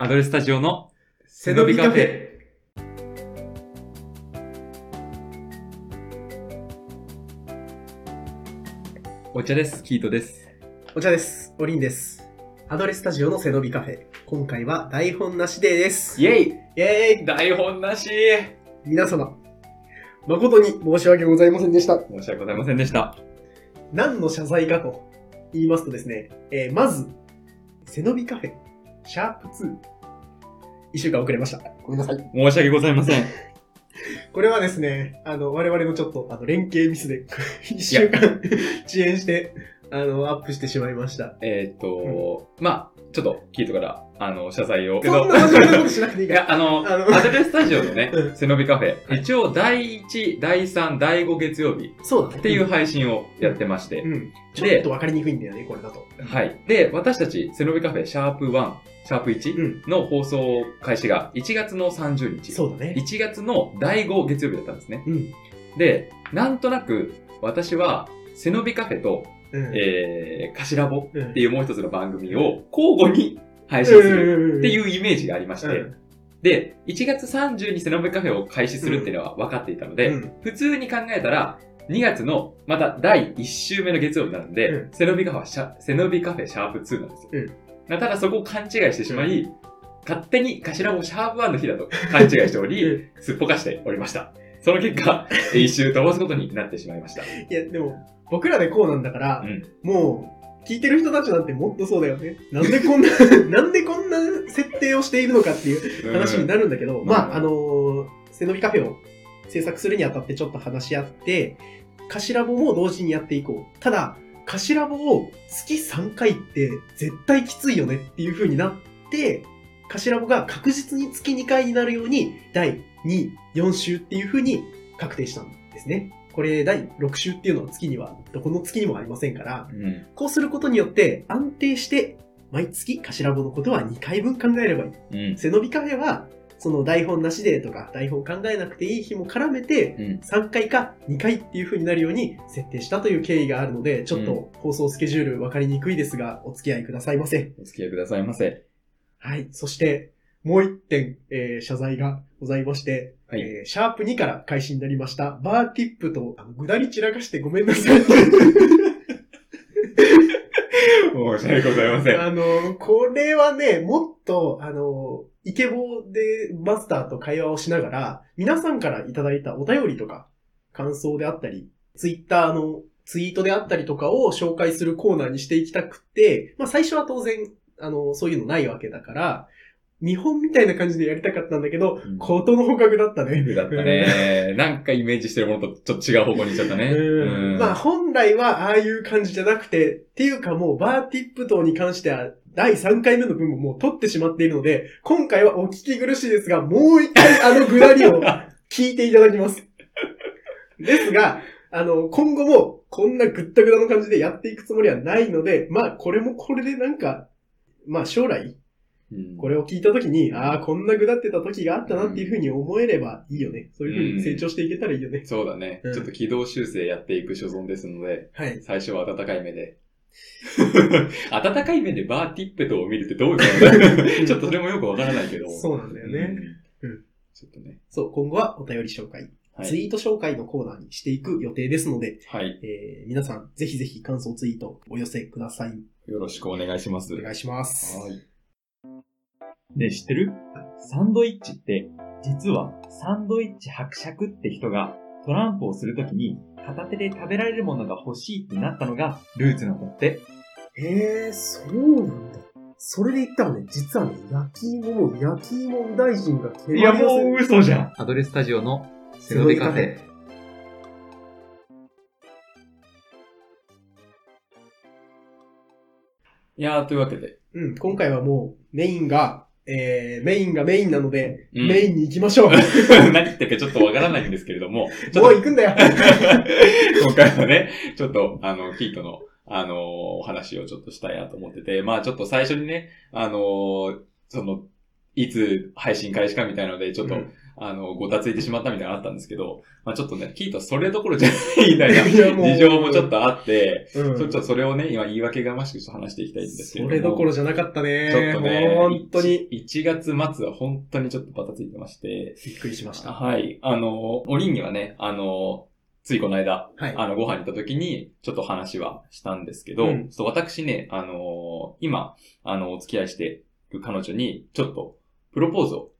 アドレスタジオの背伸びカフェ。お茶です。キートです。お茶です。おりんです。アドレスタジオの背伸びカフェ。今回は台本なしデーです。イェイイェーイ台本なし皆様、誠に申し訳ございませんでした。申し訳ございませんでした。何の謝罪かと言いますとですね、えーまず、背伸びカフェ、シャープ2。一週間遅れました。ごめんなさい。申し訳ございません。これはですね、あの、我々のちょっと、あの、連携ミスで、一週間遅延して、あの、アップしてしまいました。えーっと、まあちょっとキートから、あの、謝罪を。けそんな真面目なことしなくていや、あの、アドレスタジオのねう、背伸びカフェ、はい一応第1、第3、第5月曜日そうだね。っていう配信をやってまして、うん。ちょっとわかりにくいんだよね、これだと。はい。で、私たち、背伸びカフェ、シャープ1、シャープう1の放送開始が1月の30日。そうだね。1月の第5月曜日だったんですね。うん。で、なんとなく、私は、背伸びカフェと、うん。えー、かしらぼうんっていうもう一つの番組を交互に配信するってういうイメージがありまして、うん。で、1月30に背伸びカフェを開始するっていうのは分かっていたので、うん。普通に考えたら、2月のまた第1週目の月曜日なので、うん。背伸びカフェシャ背伸びカフェシャープ2なんですよ。うん。ただそこを勘違いしてしまい、勝手に頭もシャープ1の日だと勘違いしており、うん。すっぽかしておりました。その結果、一周飛ばすことになってしまいました。いや、でも、僕らでこうなんだから、うん。もう、聞いてる人たちなんてもっとそうだよね。なんでこんな、なんでこんな設定をしているのかっていう話になるんだけど、うんまあ、あのー背伸びカフェを制作するにあたってちょっと話し合って、頭棒も同時にやっていこう。ただ、頭棒を月3回って絶対きついよねっていう風になって、頭棒が確実に月2回になるように、第2、4週っていう風に確定したんですね。これ、第6週っていうのは月には、どこの月にもありませんから、うん。こうすることによって安定して、毎月頭棒のことは2回分考えればいい。うん。背伸びカフェは、その台本なしでとか、台本考えなくていい日も絡めて、うん。3回か2回っていう風になるように設定したという経緯があるので、ちょっと放送スケジュール分かりにくいですが、お付き合いくださいませ。お付き合いくださいませ。はい。そして、もう一点、えー謝罪がございまして、はい。えーシャープ2から開始になりました、バーティップと、あの、ぐだり散らかしてごめんなさい。申し訳ございません。あの、これはね、もっと、あの、イケボでマスターと会話をしながら、皆さんからいただいたお便りとか、感想であったり、ツイッターのツイートであったりとかを紹介するコーナーにしていきたくて、まあ最初は当然、あの、そういうのないわけだから、見本みたいな感じでやりたかったんだけど、うんことの捕獲だったね。だったね。なんかイメージしてるものとちょっと違う方向に行っちゃったね。うんまあ本来はああいう感じじゃなくて、っていうかもうバーティップ島に関しては第3回目の分ももう取ってしまっているので、今回はお聞き苦しいですが、もう一回あのぐだりを聞いていただきます。ですが、あの、今後もこんなぐったぐだの感じでやっていくつもりはないので、まあこれもこれでなんか、まあ将来、うんこれを聞いたときに、ああ、こんなぐだってた時があったなっていうふうに思えればいいよね。そういうふうに成長していけたらいいよね。そうだね、うんちょっと軌道修正やっていく所存ですので、はい。最初は温かい目で。温かい目でバーティッペトを見るってどういうことだ？ちょっとそれもよくわからないけど。そうなんだよね。うんうんちょっとね。そう、今後はお便り紹介、はい。ツイート紹介のコーナーにしていく予定ですので、はい。えー皆さん、ぜひぜひ感想ツイートお寄せください。よろしくお願いします。お願いします。はい。ねえ、知ってる？サンドイッチって、実はサンドイッチ伯爵って人がトランプをするときに片手で食べられるものが欲しいってなったのがルーツなんだって。えー、そうなんだ。それで言ったらね、実はね、焼き芋も焼き芋大臣がいや、もう嘘じゃん。アドレスタジオの背伸びカフェ。いやー、というわけで。うん、今回はもうメインが、えー、メインがメインなので、うんメインに行きましょう。何言ってるかちょっとわからないんですけれども、ちょっともう行くんだよ。今回はね、ちょっと、あの、キートの、あのーお話をちょっとしたいなと思ってて、まあちょっと最初にね、あのーその、いつ配信開始かみたいなので、ちょっと、うんあの、ごたついてしまったみたいなのあったんですけど、まあちょっとね、キートはそれどころじゃないみたいな事情もちょっとあって、うんちょっとそれをね、今言い訳がましくちょっと話していきたいんですけれども。それどころじゃなかったね。ちょっとね、本当に。1月末は本当にちょっとバタついてまして、びっくりしました。ははい。あの、おりんにはね、あの、ついこの間、い。あの、ご飯に行った時に、ちょっと話はしたんですけど、うんそう私ね、あの今、あの、お付き合いしてる彼女に、ちょっと、プロポーズを、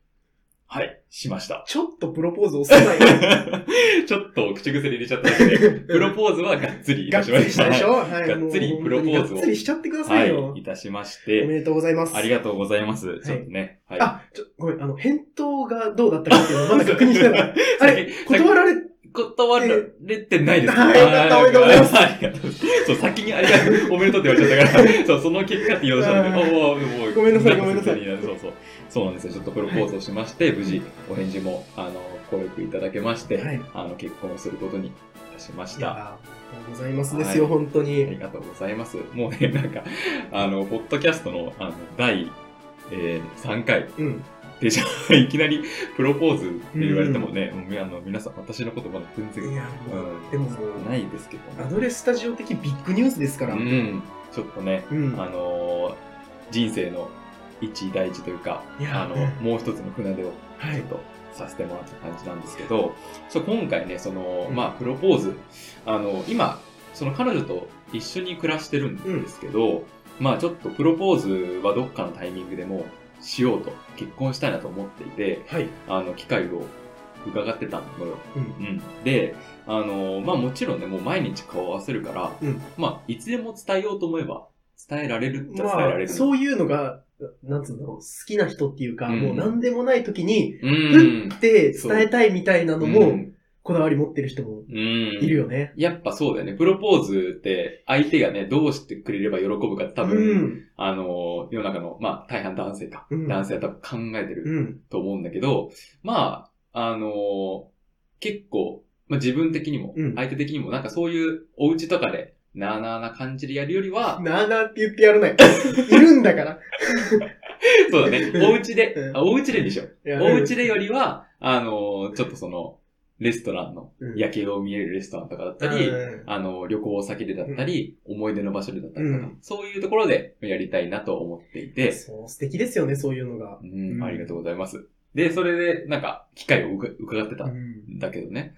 はい、しました。ちょっとプロポーズ遅ない。ちょっと口癖で入れちゃっただけで、プロポーズはがっつりいがたしました。っつりしたでしょ？はいはい。がっつりプロポーズをがっつりしちゃってくださはいよ。い、いたしましおて、めでとうございます。ありがとうございます。ちょっとね。はい。あ、ちょ、ごめん、あの、返答がどうだったかっていうのをまだ確認してない。あれ、先断られ、断られてないです。はいおめでとうございますあありがとう。そう、先にありがとう、おめでとうって言われちゃったから、そう、その結果って言おうとしたんで、はいおおもうごめんなさい ごめんなさいそうそう。そうなんですよ。ちょっとプロポーズをしまして、無事、お返事も、あの、ごよくいただけまして、はいあの、結婚をすることにいたしました。ありがとうございますですよ、はい本当ありに。がとうございます。もうね、なんか、あの、ポッドキャストの、あの、第、えー、3回うん。で、じゃあ、いきなり、プロポーズって言われてもね、もうあの、皆さん、私のことまだ全然、いや、もう、うん、でもないですけどね。アドレススタジオ的ビッグニュースですから。ううん。ん、ちょっとね、あのー人生の一大事というか、あの、ねもう一つの船出をはいちょっ。とさせてもらった感じなんですけど、そう今回ね、その、うんまあ、プロポーズ、あの、今、その彼女と一緒に暮らしてるんですけど、まあ、ちょっとプロポーズはどっかのタイミングでもしようと、結婚したいなと思っていて、はい。あの、機会を伺ってたのよ。うん。うん。で、あの、まあもちろんね、もう毎日顔を合わせるから、うんまあ、いつでも伝えようと思えば、伝えられるっちゃ伝えまあ、られる。そういうのが、なんつうんだろう、好きな人っていうか、うんもう何でもない時に、うん。で、伝えたいみたいなのうも、んこだわり持ってる人もうん。いるよね。やっぱそうだよね。プロポーズって、相手がね、どうしてくれれば喜ぶか多分、うん。あの、世の中の、まあ、大半男性か。うん男性は多分考えてるうん。と思うんだけど、まあ、あの、結構、まあ自分的にもうん、相手的にも、なんかそういうお家とかで、なあなあな感じでやるよりは、なーなーって言ってやるなよ。いるんだから。そうだね。お家でう、んあお家でにしよう。いやお家でよりは、あの、ちょっとその、レストランのうん夜景を見えるレストランとかだったり、うんあの、旅行先でだったり、思い出の場所でだったりとか、うんそういうところでやりたいなと思っていて、そう、素敵ですよね、そういうのがう。ん、うんありがとうございます。で、それで、なんか、機会をうか伺ってたうんんだけどね。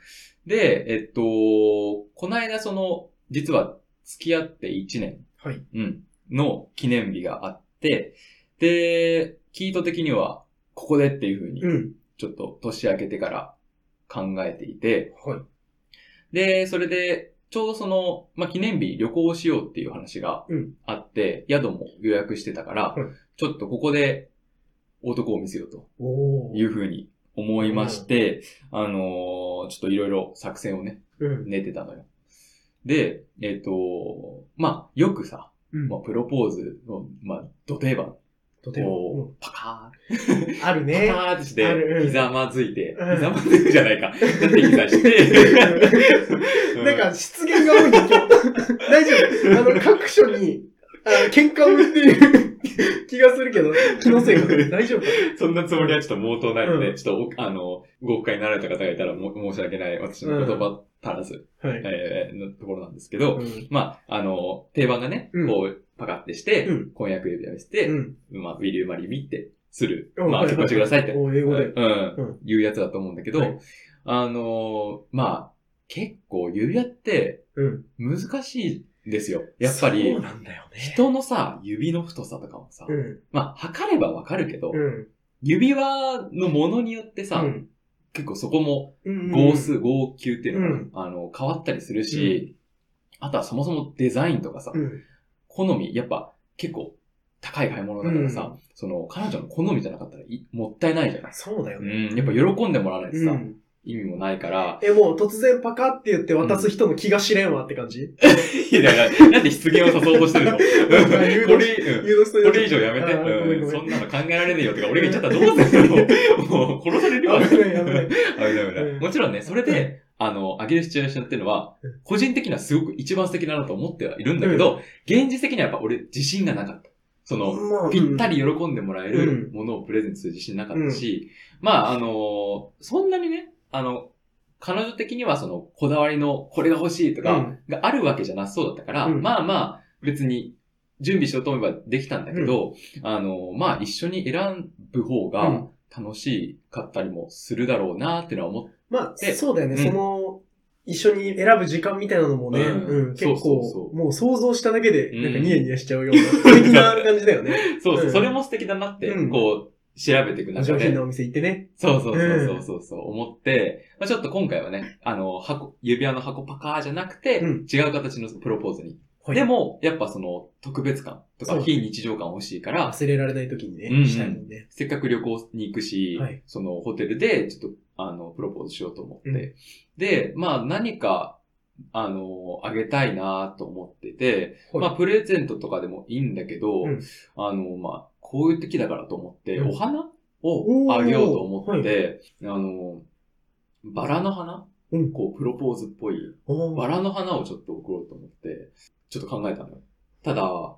で、えっと、この間その、実は付き合って1年、はい。うん、の記念日があって、で、キート的には、ここでっていう風に、うん。ちょっと年明けてから考えていて、はい。で、それで、ちょうどその、まあ、記念日旅行をしようっていう話がうんあって、宿も予約してたから、はいちょっとここで男を見せようというふうに思いまして、あのーちょっといろいろ作戦をね、うん。練ってたのよ。で、えっ、と、まあ、よくさ、うんまあ、プロポーズの、まあ、ド定番、とても。パカうんあるね。パカーってしてひざまずいて、うん。ひざまずいてじゃないか。だってひざして、うなんか、失言が多いね、今日。大丈夫。あの、各所に、喧嘩を売っている気がするけど、気のせいか。大丈夫か。そんなつもりはちょっと毛頭ないので、うん。ちょっとお、あの、ご誤解になられた方がいたらも申し訳ない私の言葉足らず、はい。えーのところなんですけど、うん。まあ、あの、定番がね、うん。こう、パカってして、うん婚約指輪をして、うん。まあ、ウィリューマリーミってする。うんまあ、結婚してくださいって。お英語で。うん、うんいうやつだと思うんだけど、はいあのーまあ、結構指輪ってうん。難しいですよ。やっぱりそう、なんだよね。人のさ、指の太さとかもさ、うん。まあ、測ればわかるけど、うん。指輪のものによってさ、うん結構そこもうん号数、号級っていうのかな、うんあの、変わったりするし、あとはそもそもデザインとかさ、うん。好み、やっぱ結構高い買い物だからさ、その彼女の好みじゃなかったらいもったいないじゃない。そうだようね。ん、やっぱ喜んでもらわないとさ、うん。意味もないから、え、もう突然パカって言って渡す人の気が知れんわって感じ？いや、だからなんで失言を誘おうとしてるのこれ、これ以上やめて。うん、そんなの考えられねえよとか、俺が言っちゃったらどうするの？もう殺されるわ。危ない危ない。危ない危ない。うん。もちろんね、それで、あの、あげるシチュエーションっていうのはうん、個人的にはすごく一番素敵だなと思ってはいるんだけど、現実的にはやっぱ俺自信がなかった。その、まあぴったり喜んでもらえるうん。ものをプレゼントする自信なかったし、まあ、あの、そんなにね、あの、彼女的にはその、こだわりのこれが欲しいとかうん。があるわけじゃなさそうだったから、うん。まあまあ、別に準備しようと思えばできたんだけど、あの、まあ一緒に選ぶ方がうん。楽しかったりもするだろうなっていうのは思って、まあ、でそうだよね。うん。その、一緒に選ぶ時間みたいなのもね、うん。うん、結そう構そうそう。もう想像しただけで、うん。なんかニヤニヤしちゃうような、素敵な感じだよね。そうそう、うん。それも素敵だなって、うん。こう、調べていくお中で上品な、お店行ってね。そうそうそうそうそうそう、思って、まあ、ちょっと今回はね、あの、箱、指輪の箱パカーじゃなくて、うん。違う形のプロポーズに。はい。でも、やっぱその、特別感とか非日常感欲しいから、忘れられない時にね、うん。うんしたいもんね。せっかく旅行に行くし、はい。そのホテルでちょっと、あの、プロポーズしようと思って。うん。で、まあ何か、あの、あげたいなと思ってて、はい。まあプレゼントとかでもいいんだけど、うん。あの、まあこういう時だからと思って、うん。お花をあげようと思って、あの、バラの花、うん。こう、プロポーズっぽい、バラの花をちょっと送ろうと思って、ちょっと考えたのよ。ただ、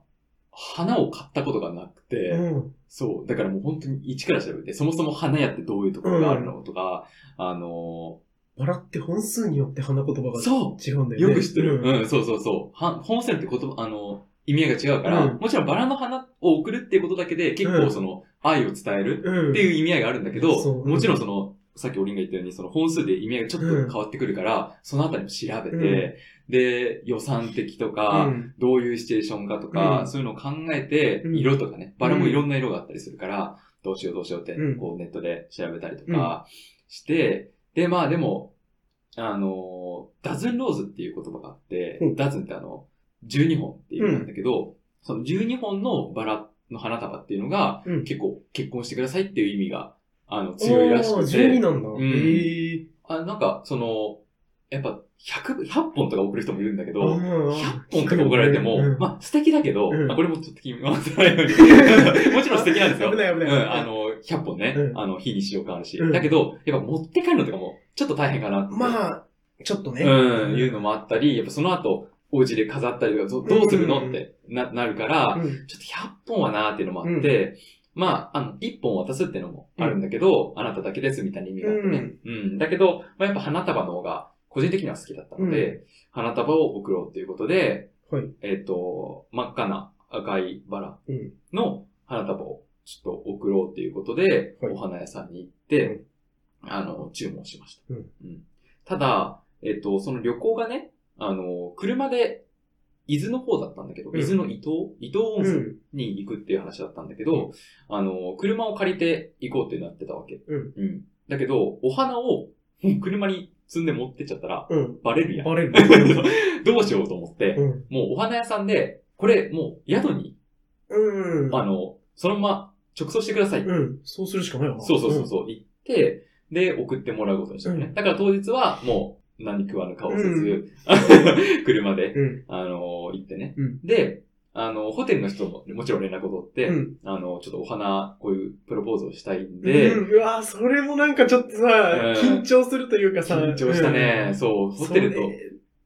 花を買ったことがなくて、うん。そう。だからもう本当に一から調べて、そもそも花屋ってどういうところがあるのとか、あのバラって本数によって花言葉がそ違うんだよね。よく知ってる。うんうん、そうそうそう。は本線って言葉、あの、意味合いが違うから、うんもちろんバラの花を送るっていうことだけで結うん構その愛を伝えるうん。っていう意味合いがあるんだけど、もちろんその、さっきオリンが言ったように、その本数で意味合いがちょっと変わってくるから、そのあたりも調べて、で、予算的とか、うん。どういうシチュエーションかとか、うん。そういうのを考えて、うん。色とかね、バラもいろんな色があったりするから、どうしようどうしようって、うん。こうネットで調べたりとかして、で、まあでも、あの、ダズンローズっていう言葉があって、うん。ダズンってあの、12本っていう意味なんだけど、その12本のバラの花束っていうのが、うん。結構結婚してくださいっていう意味が、あの、強いらしくおー12て、なんだ。んへえ。あなんか、その、やっぱ、100、100本とか送る人もいるんだけど、うん100本とか送られても、うんまあ素敵だけど、うんあこれもちょっと気に回さないように。もちろん素敵なんですよ。危ない危ないうん、あの、100本ね、うんあの、非日常感あるし。うんだけど、やっぱ持って帰るのとかも、ちょっと大変かな。まあ、ちょっとね。うん、いうのもあったり、やっぱその後、お家で飾ったりとか、どどうするのうんってな、なるから、うんちょっと100本はなーっていうのもあって、まあ、あの、1本渡すっていうのもあるんだけど、あなただけですみたいな意味があってね。うん。だけど、まあ、やっぱ花束の方が個人的には好きだったので、花束を送ろうっていうことで、はい。えっ、と、真っ赤な赤いバラうん。の花束をちょっと送ろうっていうことで、はいお花屋さんに行って、あの、注文しました。うんただ、えっ、と、その旅行がね、あの、車で、伊豆の方だったんだけど、うん伊豆の伊東？伊東温泉うん。に行くっていう話だったんだけど、あの、車を借りて行こうってなってたわけ。うん。うん。だけど、お花を 車に積んで持ってっちゃったら、うん。バレるやん。バレる。どうしようと思って、うん。もうお花屋さんで、これもう宿に、うん。あの、そのまま直送してください。うん。そうするしかないわな。そうそうそうそう、行って、で、送ってもらうことにしたのね。うんだから当日はもう何食わぬ顔せず、うん 車で、うん。あの、行ってね。うんで、あの、ホテルの人ももちろん連絡を取って、うん。あの、ちょっとお花、こういうプロポーズをしたいんで、で、うん、うわそれもなんかちょっとさ、うん緊張するというかさ。緊張したね。うんそう、ホテルと。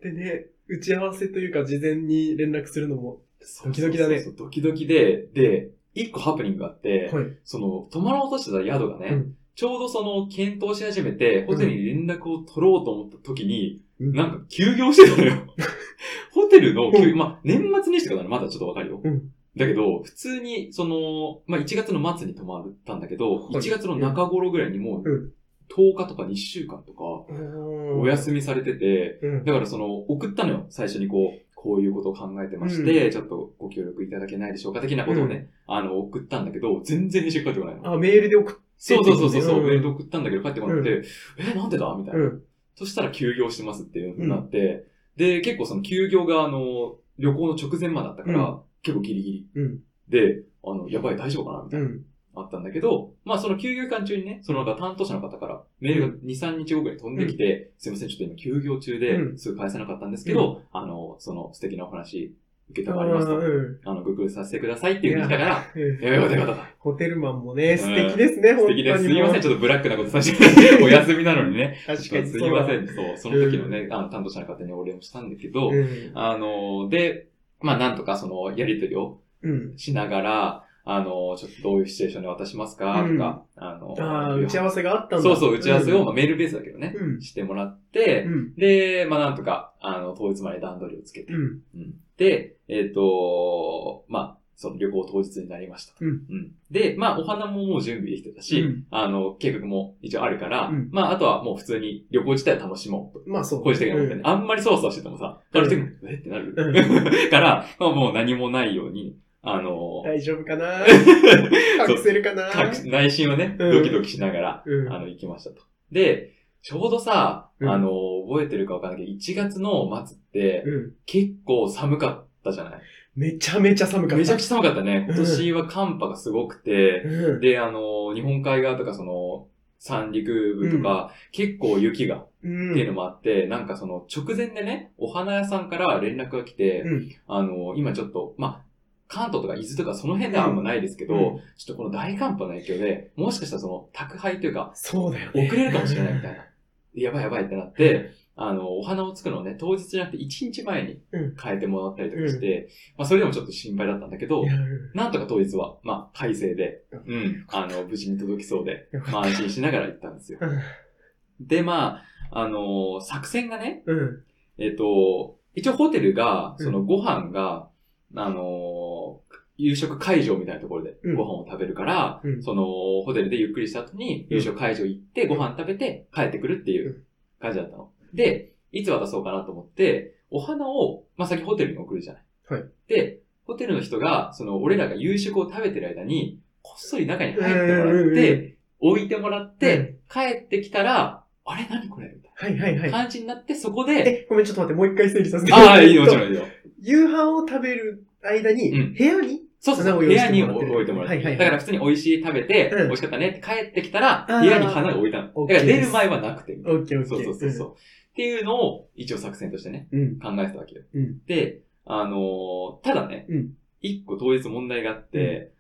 でね、打ち合わせというか事前に連絡するのも。ドキドキだねそうそうそうドキドキで、で、一個ハプニングがあって、はい。その、泊まろうとしてた宿がね、うんちょうどその、検討し始めて、ホテルに連絡を取ろうと思った時に、うんなんか休業してたのよ。ホテルの休、うんまあ、年末年始とかならまだちょっとわかるよ。うんだけど、普通に、その、まあ、1月の末に泊まったんだけど、はい1月の中頃ぐらいにもううん、10日とか2週間とか、おお休みされてて、うん。だからその、送ったのよ。最初にこう、こういうことを考えてまして、ちょっとご協力いただけないでしょうか的なことをね、あの、送ったんだけど、全然返信返ってこないの。あ、メールで送って。そうそうそうそうそう、ん。メールで送ったんだけど帰ってこなくて、え、なんでだ？みたいな、うん。そしたら休業してますっていうのになって、で、結構その休業があの、旅行の直前までだったから、うん。結構ギリギリ。うん。で、あの、やばい大丈夫かな？みたいな、うん。あったんだけど、まあその休業期間中にね、そのなんか担当者の方からメールが2、3日後ぐらい飛んできて、すいません、ちょっと今休業中でうん。すぐ返せなかったんですけど、あの、その素敵なお話、受けたまりますと、うん。あの、ご協力させてくださいっていうふうに来たから、や、よかったよかった。ホテルマンもね、素敵ですね、素。敵です。すいません、ちょっとブラックなことさせて、お休みなのにね。確かにす。いません、そう、その時のね、あの、担当者の方にお礼もしたんだけど、うん。あの、で、まあ、なんとかその、やりとりを、うん。しながら、あの、ちょっとどういうシチュエーションで渡しますかとか、あの、ああ、打ち合わせがあったんだ。そうそう、打ち合わせを、うんまあ、メールベースだけどね、うんしてもらって、うん。で、まあなんとか、あの、当日まで段取りをつけて、うん。うんで、えっ、と、まあ、その旅行当日になりました。と。うん。で、まあ、お花ももう準備できてたし、うん。あの、計画も一応あるから、うん。まあ、あとはもう普通に旅行自体を楽しもうと。まあそう。個人的に思ってね、あんまりそわそわしててもさ、彼氏的に、え？ってなる。う から、まあ、もう何もないように、あの、大丈夫かな？隠せるかな？か内心をね、うん。ドキドキしながら、うん。あの、行きましたと。で、ちょうどさ、うんあの、覚えてるかわかんないけど、1月の末って、うん。結構寒かったじゃない？めちゃめちゃ寒かった。めちゃくちゃ寒かったね。うん今年は寒波がすごくて、うん。で、あの、日本海側とかその、三陸部とか、結構雪がうん。っていうのもあって、なんかその直前でね、お花屋さんから連絡が来て、うん。あの、今ちょっと、まあ、関東とか伊豆とかその辺ではあんまないですけど、うんちょっとこの大寒波の影響で、もしかしたらその宅配というか、そうだよね。遅れるかもしれないみたいな。やばいやばいってなって、あの、お花を作るのをね、当日じゃなくて1日前にうん。変えてもらったりとかして、まあそれでもちょっと心配だったんだけどなんとか当日は、まあ、快晴で、ううん、あの、無事に届きそうで、まあ安心しながら行ったんですよ。うん。で、まあ、あのー作戦がね、うん。えっ、と、一応ホテルが、うん。そのご飯が、あのー夕食会場みたいなところでうんご飯を食べるから、うんその、ホテルでゆっくりした後に夕食会場行ってご飯食べて帰ってくるっていう感じだったの。で、いつ渡そうかなと思って、お花を、まあ、先ホテルに送るじゃない。はいで、ホテルの人が、その、俺らが夕食を食べてる間に、こっそり中に入ってもらって、置いてもらって、帰ってきたら、あれ何これ？みたいはいはいは。ない感じになって、そこで、え、ごめん、ちょっと待って、もう一回整理させて。ああ、いいよ、もちろんいいよ。夕飯を食べる間に、うん部屋にそうそう部屋に置いてもらって。はいはいはいだから普通に美味しい食べて、うん美味しかったねって帰ってきたら、部屋に花が置いたの。だから出る前はなくて。オッケーオッケー。そうそうそうそう。っていうのを一応作戦としてね、うん。考えてたわけよ。うんで、あのーただねうん、一、個統一問題があって、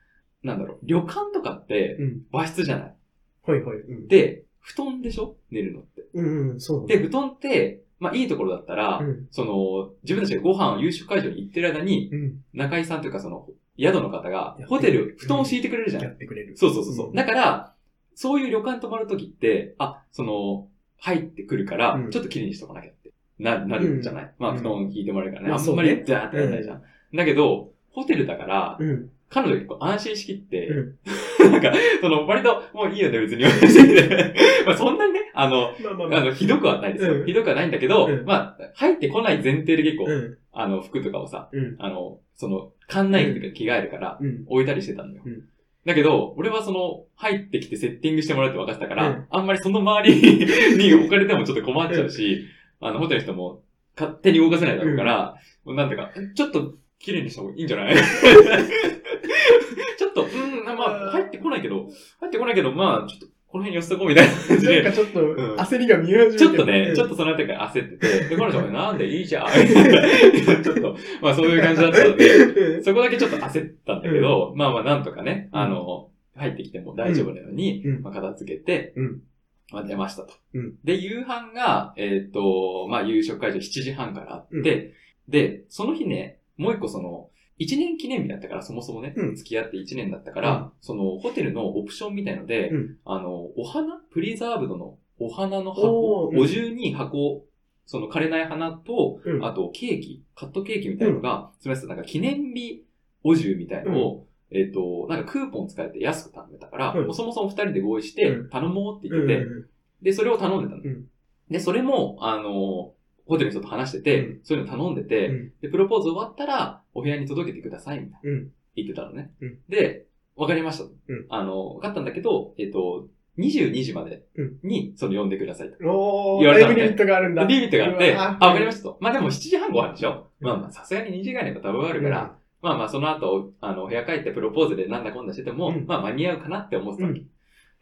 なんだろう、旅館とかってうん。和室じゃない。はいはい。うん。で、布団でしょ？寝るのって。うんうん、そうだで、ね。布団って、まあいいところだったら、うん。その、自分たちがご飯を夕食会場に行ってる間に、うん。中井さんというかその、宿の方がホテル、布団を敷いてくれるじゃん。やってくれる。そうそうそうそう。うんだから、そういう旅館泊まるときって、あ、その、入ってくるからう、んちょっと綺麗にしとかなきゃって、な、なるんじゃない、まあ、うん布団引いてもらうからね。まああんまりザーってやらないじゃん。だけど、ホテルだから、うん。彼女結構安心しきって、うなんか、その、割と、もういいよね、別に。まあ、そんなにね、あの、まあまあまあ。あの、ひどくはないですよ。うんひどくはないんだけど、うんまあ、入ってこない前提で結構、うん。あの、服とかをさ、うん。あの、その、館内着とか着替えるから、うん。置いたりしてたのよ。うんだけど、俺はその、入ってきてセッティングしてもらうって分かってたから、うんあんまりその周りに置かれてもちょっと困っちゃうし、あの、ホテルの人も勝手に動かせないだろうから、なんていうか、ちょっと綺麗にした方がいいんじゃない？ちょっと、うん、まあ、入ってこないけど、入ってこないけど、まあ、ちょっと、この辺に寄せとこうみたいな感じで、なんかちょっとん。焦りが見え始めてる。ちょっとね、ちょっと。とそのあたりから焦ってて、で、彼女もなんでいいじゃん？ちょっと、まあそういう感じだったので、うん。そこだけちょっと焦ったんだけど、まあまあなんとかね、あの、入ってきても大丈夫なように、うん。まあ、片付けて、うん。まあ、出ましたと。うん。で、夕飯が、えっ、と、まあ夕食会場7時半からあって、で、その日ね、もう一個その、1年記念日だったから、そもそもね、うん。付き合って1年だったから、うん。その、ホテルのオプションみたいので、うん。あの、お花？プリザーブドのお花の箱、おーうん。52箱、その枯れない花と、うん。あとケーキ、カットケーキみたいなのが、すみません、なんか記念日お重みたいのを、えっ、と、なんかクーポン使えて安く頼めたから、うん。もうそもそも二人で合意してうん。頼もうってうん言ってて、で、それを頼んでたの。うん。で、それも、あの、ホテルの人と話してて、うんそういうの頼んでて、うんで、プロポーズ終わったら、お部屋に届けてください、みたいな。うん言ってたのね。うんで、わかりました。うんあの、わかったんだけど、えっ、と、22時までに、その呼んでくださいと。おー、言われたリミットがあるんだ。リミットがあって、あ、わかりましたと。まあでも7時半ご飯でしょまあまあ、さすがに2時間には多分あるから、まあまあ、その後、あの、部屋帰ってプロポーズでなんだこんだしてても、うんまあ間に合うかなって思ってたわけ。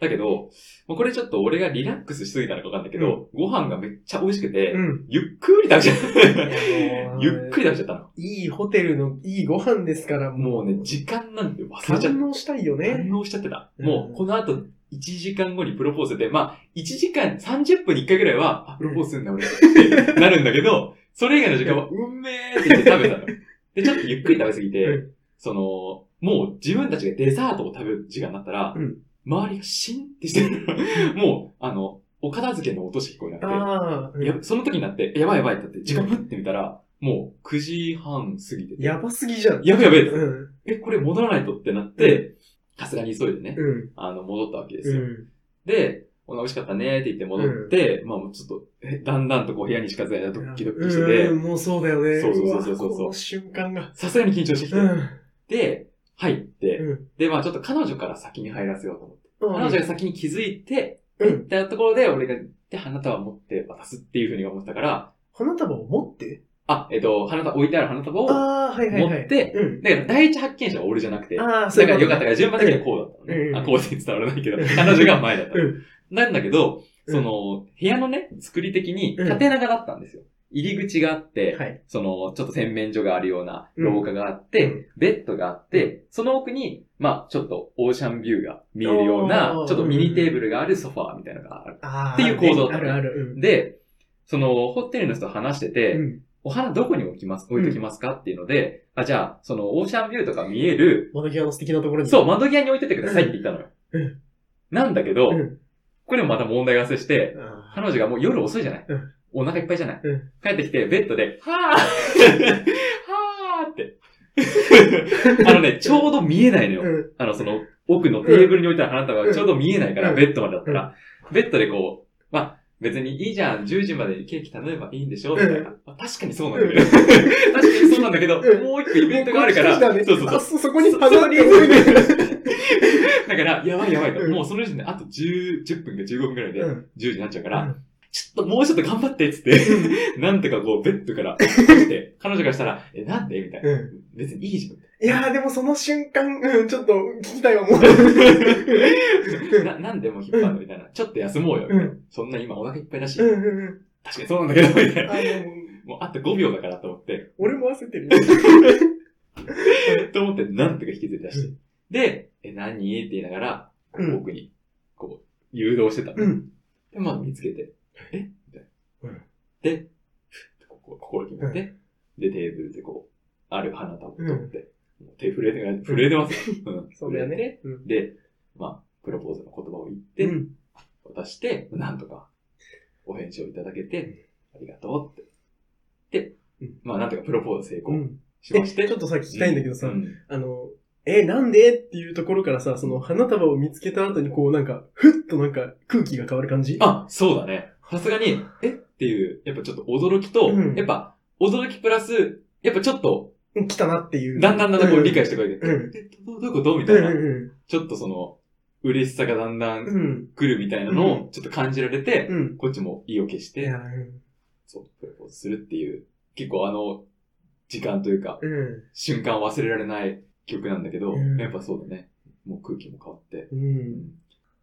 うだけど、もうこれちょっと俺がリラックスしすぎたのかわかんないけど、ご飯がめっちゃ美味しくて、うん。ゆっくり食べちゃった。うんゆっくり食べちゃったの。いいホテルのいいご飯ですから、もうね、時間なんて忘れちゃった。堪能したいよね。反応しちゃってた。うんもう、この後、1時間後にプロポーズで、まあ、1時間、30分に1回ぐらいは、あ、プロポーズするんだ俺ってなるんだけど、それ以外の時間は、うんめーって言って食べたの。で、ちょっとゆっくり食べすぎて、うその、もう自分たちがデザートを食べる時間になったら、うん周りがシンってしてる。もう、あの、お片付けの音しか聞こえなくて、ああ、うんやその時になって、やばいやばいってなって、時間ふってみたら、もう9時半過ぎてて、やばすぎじゃん。やばいやばいうん。え、これ戻らないとってなって、さすがに急いでね、うん。あの、戻ったわけですよ。うん。で、お美味しかったねって言って戻って、まあもうちょっと、えだんだんとこう部屋に近づいたらドッキドキしててうん、、もうそうだよね。そうそうそうそうそうわこの瞬間が。さすがに緊張してきて、うん。で、入って、うん。で、まあちょっと彼女から先に入らせようと思って、うん。彼女が先に気づいて、うん。行ったところで俺が行って花束を持って渡すっていうふうに思ったから、花束を持って？あ、えっと、花束、置いてある花束をああ、はいはいはい。持って、うん。だから第一発見者は俺じゃなくて、ああ、だからよかったかから順番的にはこうだったのね。うん。あ、こうって伝わらないけどうん、彼女が前だったなんだけど、うん。その、部屋のね、作り的にうん。縦長だったんですよ。入り口があって、はい。その、ちょっと洗面所があるような廊下があって、うんベッドがあって、その奥に、まあ、ちょっとオーシャンビューが見えるような、ちょっとミニテーブルがあるソファーみたいなのがある。っていう構造だったねあるある。で、その、ホテルの人と話してて、うん。お花どこに置きます、置いときますかっていうので、あ、じゃあ、その、オーシャンビューとか見える、窓際の素敵なところに。そう、窓際に置いててくださいって言ったのよ。うんなんだけど、うん。これもまた問題が発生して、あ彼女がもう夜遅いじゃない、うんお腹いっぱいじゃない、うん。帰ってきて、ベッドで、はぁはぁって。あのね、ちょうど見えないのよ。ーうん。あの、その、奥のテーブルに置いた花束がちょうど見えないから、うん。ベッドまでだったら、ベッドでこう、まあ、別にいいじゃん、10時までにケーキ頼めばいいんでしょ？みたいな。うんまあ確かにそうなんだけど。確かにそうなんだけど、うん。もう一個イベントがあるから、そうそうそう。あ。そ、そこに花束に置いてる。だから、やばいやばいと。うん。もうその時点であと10、10分か15分くらいで10うん。時になっちゃうから、うんちょっともうちょっと頑張ってっつって、なんとかこうベッドから来て、彼女からしたら、え、なんで？みたいな。うん別にいいじゃん。いやーでもその瞬間、うん、ちょっと聞きたいわ、もう。ななんでもう引っ張るの？みたいな。ちょっと休もうよ。みたいなうそんな今お腹いっぱいだし、うんうんうん。確かにそうなんだけど、みたいな。もうあと5秒だからと思って、俺も焦ってるよ。と思ってなんとか引きずり出して。うで、え、何？って言いながら、うん奥に、こう、誘導してたの。うん。で、まあ見つけて、え？みたいな。うんで、ここ心決めて、で、テーブルでこう、ある花束を取って、もう手震えて震えてますよ。うん。そうだよね。で、まあ、プロポーズの言葉を言って、うん。渡して、なんとか、お返事をいただけて、ありがとうって。でうん、まあ、なんとかプロポーズ成功しまして。ちょっとさ、聞きたいんだけどさ、うん。あの、え、なんで？っていうところからさ、その花束を見つけた後にこうなんか、ふっとなんか空気が変わる感じ？あ、そうだね。さすがに、え？っていう、やっぱちょっと驚きと、うんやっぱ、驚きプラス、やっぱちょっと、うん来たなっていう。だんだんだんだんこう理解してくれて、うんえ、どどういうこと？みうんたいな、うんちょっとその、嬉しさがだんだうんん。うん。来るみたいなのをちょっと感じられて、うん。こっちも意を決して、うんそう、プロポーズするっていう、結構あの、時間というか、うん。瞬間忘れられない曲なんだけど、うんやっぱそうだね。もう空気も変わって。うん。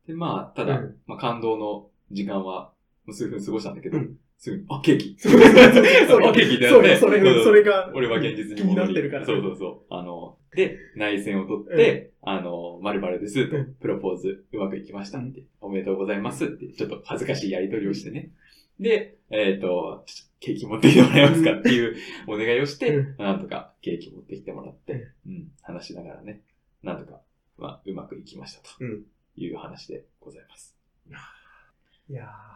で、まあ、ただ、うんまあ感動の時間は、数分過ごしたんだけど、うんすぐに、あ、ケーキそうそうそう あケーキだよね。そうよ、それ、それが。俺は現実に気になってるから。そうそうそう。あの、で、内戦を取って、あの、〇〇ですとうん、プロポーズうまくいきましたって、おめでとうございますって、ちょっと恥ずかしいやりとりをしてね。で、えっ、と、ちょっとケーキ持ってきてもらえますかっていうお願いをして、うんなんとかケーキ持ってきてもらって、うん、話しながらね、なんとか、まあ、うまくいきましたとうんいう話でございます。いやー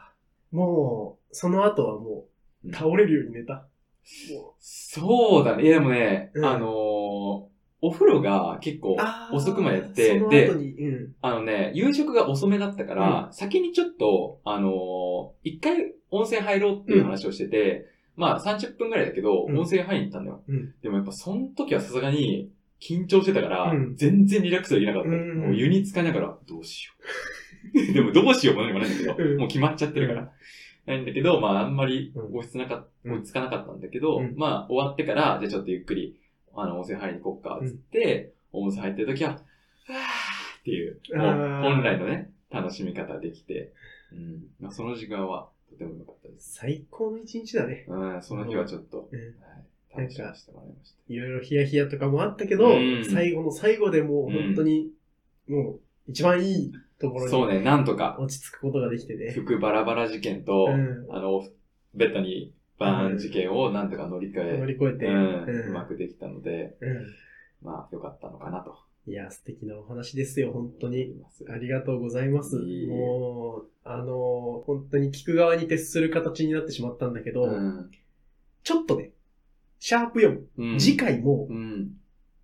もう、その後はもう倒れるように寝た。もそうだね。いやでもね、うんあのーお風呂が結構うあー遅くまでやって、そのでうん。あのね、夕食が遅めだったから、先にちょっと、あのー一回温泉入ろうっていう話をしてて、まあ30分くらいだけど、うん温泉入りに行ったんだよ。うんでもやっぱその時はさすがに緊張してたから、うん全然リラックスできなかった。うんもう湯に浸かりながら、どうしよう。でもどうしようもないもないんだけど、うんもう決まっちゃってるから。ないんだけど、まああんまりうん落ち着かなか落ち着かなかったんだけど、うんまあ終わってから、じゃあちょっとゆっくり、あの、温泉入りに行こっか、つって、温泉入ってる時は、はぁーっていう、もう本来のね、楽しみ方できて、うん。まあその時間はとても良かったです。最高の一日だね。うん、その日はちょっと、うんはい、楽しませてもらいました。いろいろヒヤヒヤとかもあったけど、うん最後の最後でもう本当に、もう一番いいところにそうね、なんとか、落ち着くことができてね。服バラバラ事件と、うん。あの、ベッドにバーン事件をなんとか乗り換え、乗り越えて。うんうまくできたので、うん。まあ、良かったのかなと。いや、素敵なお話ですよ、本当に。ありがとうございます。いえい。えもう、あの、本当に聞く側に徹する形になってしまったんだけど、うん。ちょっとね、シャープ4、うん。次回もうん。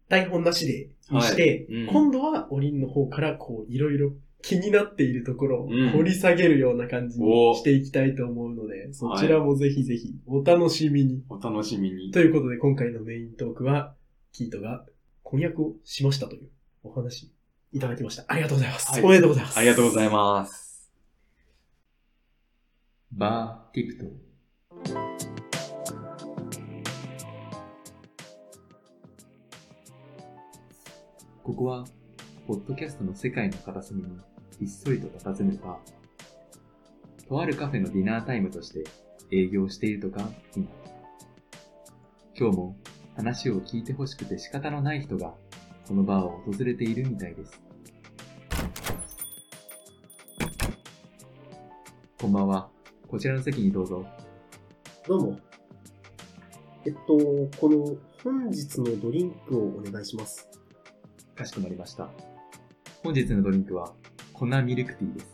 台本なしでにして、はい。うん。今度はおりんの方からこう、いろいろ気になっているところをうん掘り下げるような感じにしていきたいと思うので、そちらもぜひぜひお楽しみに。お楽しみに。ということで、今回のメイントークは、キートが婚約をしましたというお話いただきました。ありがとうございます。はいおめでとうございます。ありがとうございます。バーティクト。ここは、ポッドキャストの世界の片隅にひっそりと佇むバー。とあるカフェのディナータイムとして営業しているとか、今。今日も話を聞いてほしくて仕方のない人が、このバーを訪れているみたいです。こんばんは。こちらの席にどうぞ。どうも。えっと、この本日のドリンクをお願いします。かしこまりました。本日のドリンクは粉ミルクティーです。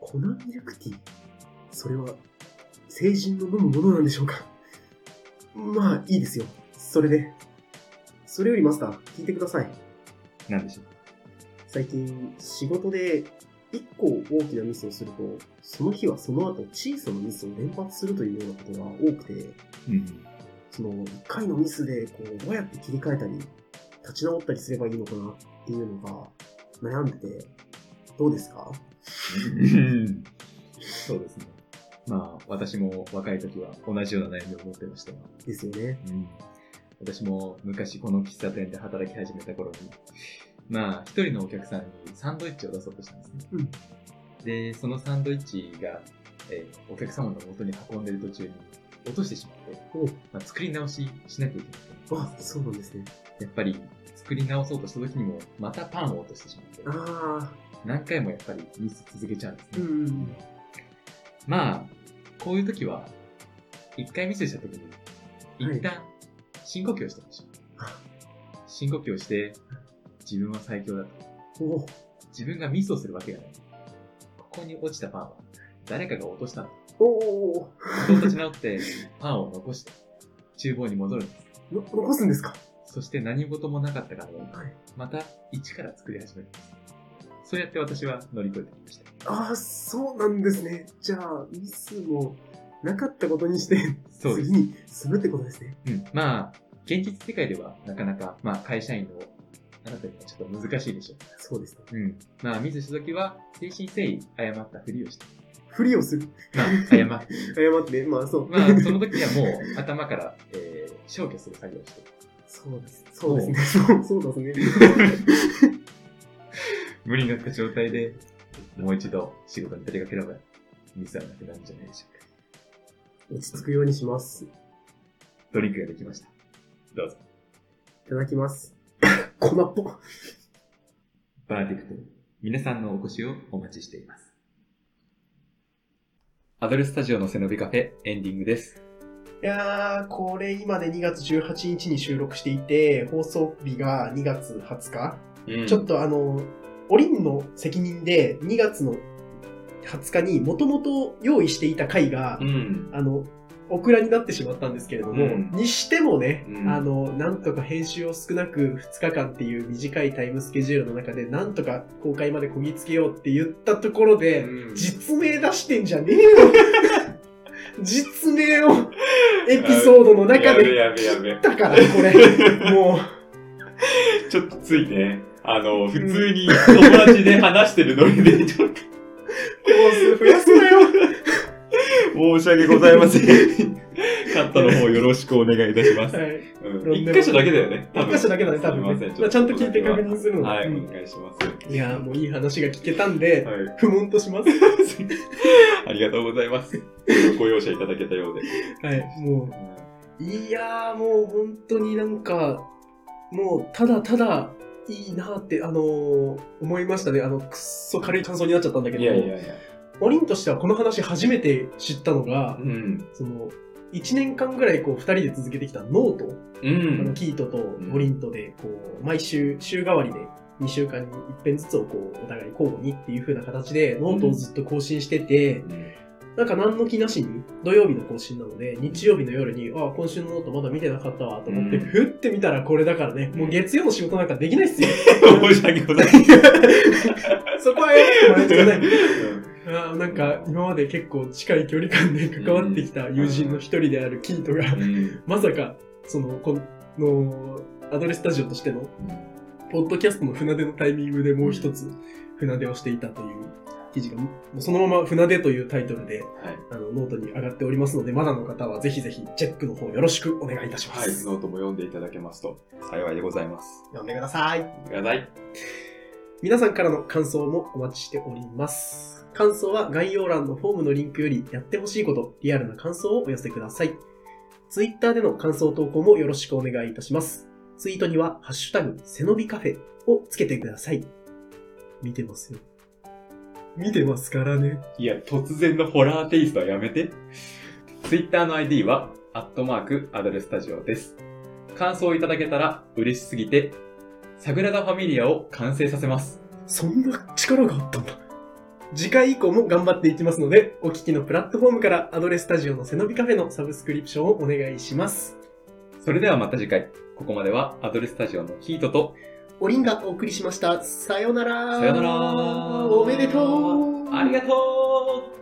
粉ミルクティー？それは、成人の飲むものなんでしょうか？まあ、いいですよ。それで。それよりマスター、聞いてください。なんでしょう？最近、仕事で一個大きなミスをすると、その日はその後小さなミスを連発するというようなことが多くて、うん。その一回のミスでこうどうやって切り替えたり、立ち直ったりすればいいのかなっていうのが悩んでて、どうですか？そうですね。まあ、私も若い時は同じような悩みを持ってましたが、ですよね。うん。私も昔この喫茶店で働き始めた頃に、まあ、一人のお客さんにサンドイッチを出そうとしたんですね。うんで、そのサンドイッチが、えーお客様の元に運んでる途中に落としてしまって、おまあ、作り直ししなきゃいけなかったあん、ですそうなんですね。やっぱり作り直そうとした時にも、またパンを落としてしまって、ああ、何回もやっぱりミス続けちゃうんですうね。ん。まあ、こういう時は、一回ミスした時に、はい一旦深呼吸をしてほしいあ。深呼吸をして、自分は最強だと。お自分がミスをするわけがない。ここに落ちたパンは、誰かが落としたんだ。おおそう立ち直って、パンを残して、厨房に戻るんです。の残すんですか？そして何事もなかったかのように、はい。また一から作り始めるんです。そうやって私は乗り越えてきました。ああ、そうなんですね。じゃあ、ミスもなかったことにして、次に進むってことですね。うん。まあ、現実世界ではなかなか、まあ会社員のあなたにはちょっと難しいでしょそうですね。う。うん。まあ、ミスした時は、誠心誠意謝ったふりをして。ふりをする。まあ、謝って。謝って、まあそう。まあ、その時はもう頭から、えー、消去する作業をして。そうです。そうですね。そう、そうですね。無理がった状態で、もう一度仕事に出かければ、ミスはなくなるんじゃないでしょうか。落ち着くようにします。いドリンクができました。どうぞ。ただきます。粉っぽ。バーティクト、皆さんのお越しをお待ちしています。アドルスタジオの背伸びカフェエンディングです。いやー、これ今で2月18日に収録していて、放送日が2月20日。うんちょっとあの、おりんの責任で2月の20日にもともと用意していた回が、うん。あの、オクラになってしまったんですけれども、うんにしてもね、うんあの、なんとか編集を少なく2日間っていう短いタイムスケジュールの中で、なんとか公開までこぎつけようって言ったところで、うん実名出してんじゃねえよ 実名を エピソードの中でやべやべ。だから、これ。もう、ちょっとついね、あの、普通に友達で話してるノリで、ちょっとコース増やすなよ。申し訳ございません。カットの方よろしくお願いいたします。はい。うん一箇所だけだよね。多分一箇所だけだね、多分ね。すいませんまあちゃんと聞いて確認するのはい、うんお願いします。いやー、もういい話が聞けたんで、はい。不問とします。ありがとうございます。ご容赦いただけたようで。はい、もう。いやー、もう本当になんか、もうただただいいなって、あのー思いましたね。あの、くっそ軽い感想になっちゃったんだけど、いやいやいや。おりんとしてはこの話初めて知ったのが、うん。その、1年間ぐらいこう2人で続けてきた note、うあのん。キートとモリントでこう毎週週替わりで2週間に1遍ずつをこうお互い交互にっていう風な形でノートをずっと更新してて、なんか何の気なしに土曜日の更新なので日曜日の夜にあ今週のノートまだ見てなかったわと思って、うん。ふって見たらこれだからね。もう月曜の仕事なんかできないっすよ。申し訳ございません。そこはやってもらえてください。あーなんか今まで結構近い距離感で関わってきた友人の一人であるキートが、うん。まさかそのこのアドレスタジオとしてのポッドキャストの船出のタイミングでもう一つ船出をしていたという記事がもうそのまま船出というタイトルではい。あのノートに上がっておりますのでまだの方はぜひぜひチェックの方よろしくお願いいたしまはい。す、ノートも読んでいただけますと幸いでございます。読んでくださいください。皆さんからの感想もお待ちしております。感想は概要欄のフォームのリンクよりやってほしいこと、リアルな感想をお寄せください。ツイッターでの感想投稿もよろしくお願いいたします。ツイートには、ハッシュタグ、背伸びカフェをつけてください。見てますよ。見てますからね。いや、突然のホラーテイストはやめて。Twitter の ID は、アットマーク、アドレスタジオです。感想をいただけたら嬉しすぎて、サグラダ・ファミリアを完成させます。そんな力があったんだ。次回以降も頑張っていきますので、お聞きのプラットフォームからアドレスタジオの背伸びカフェのサブスクリプションをお願いします。それではまた次回。ここまではアドレスタジオのヒートと、おりんがお送りしました。さよなら。さよならおめでとう。ありがとう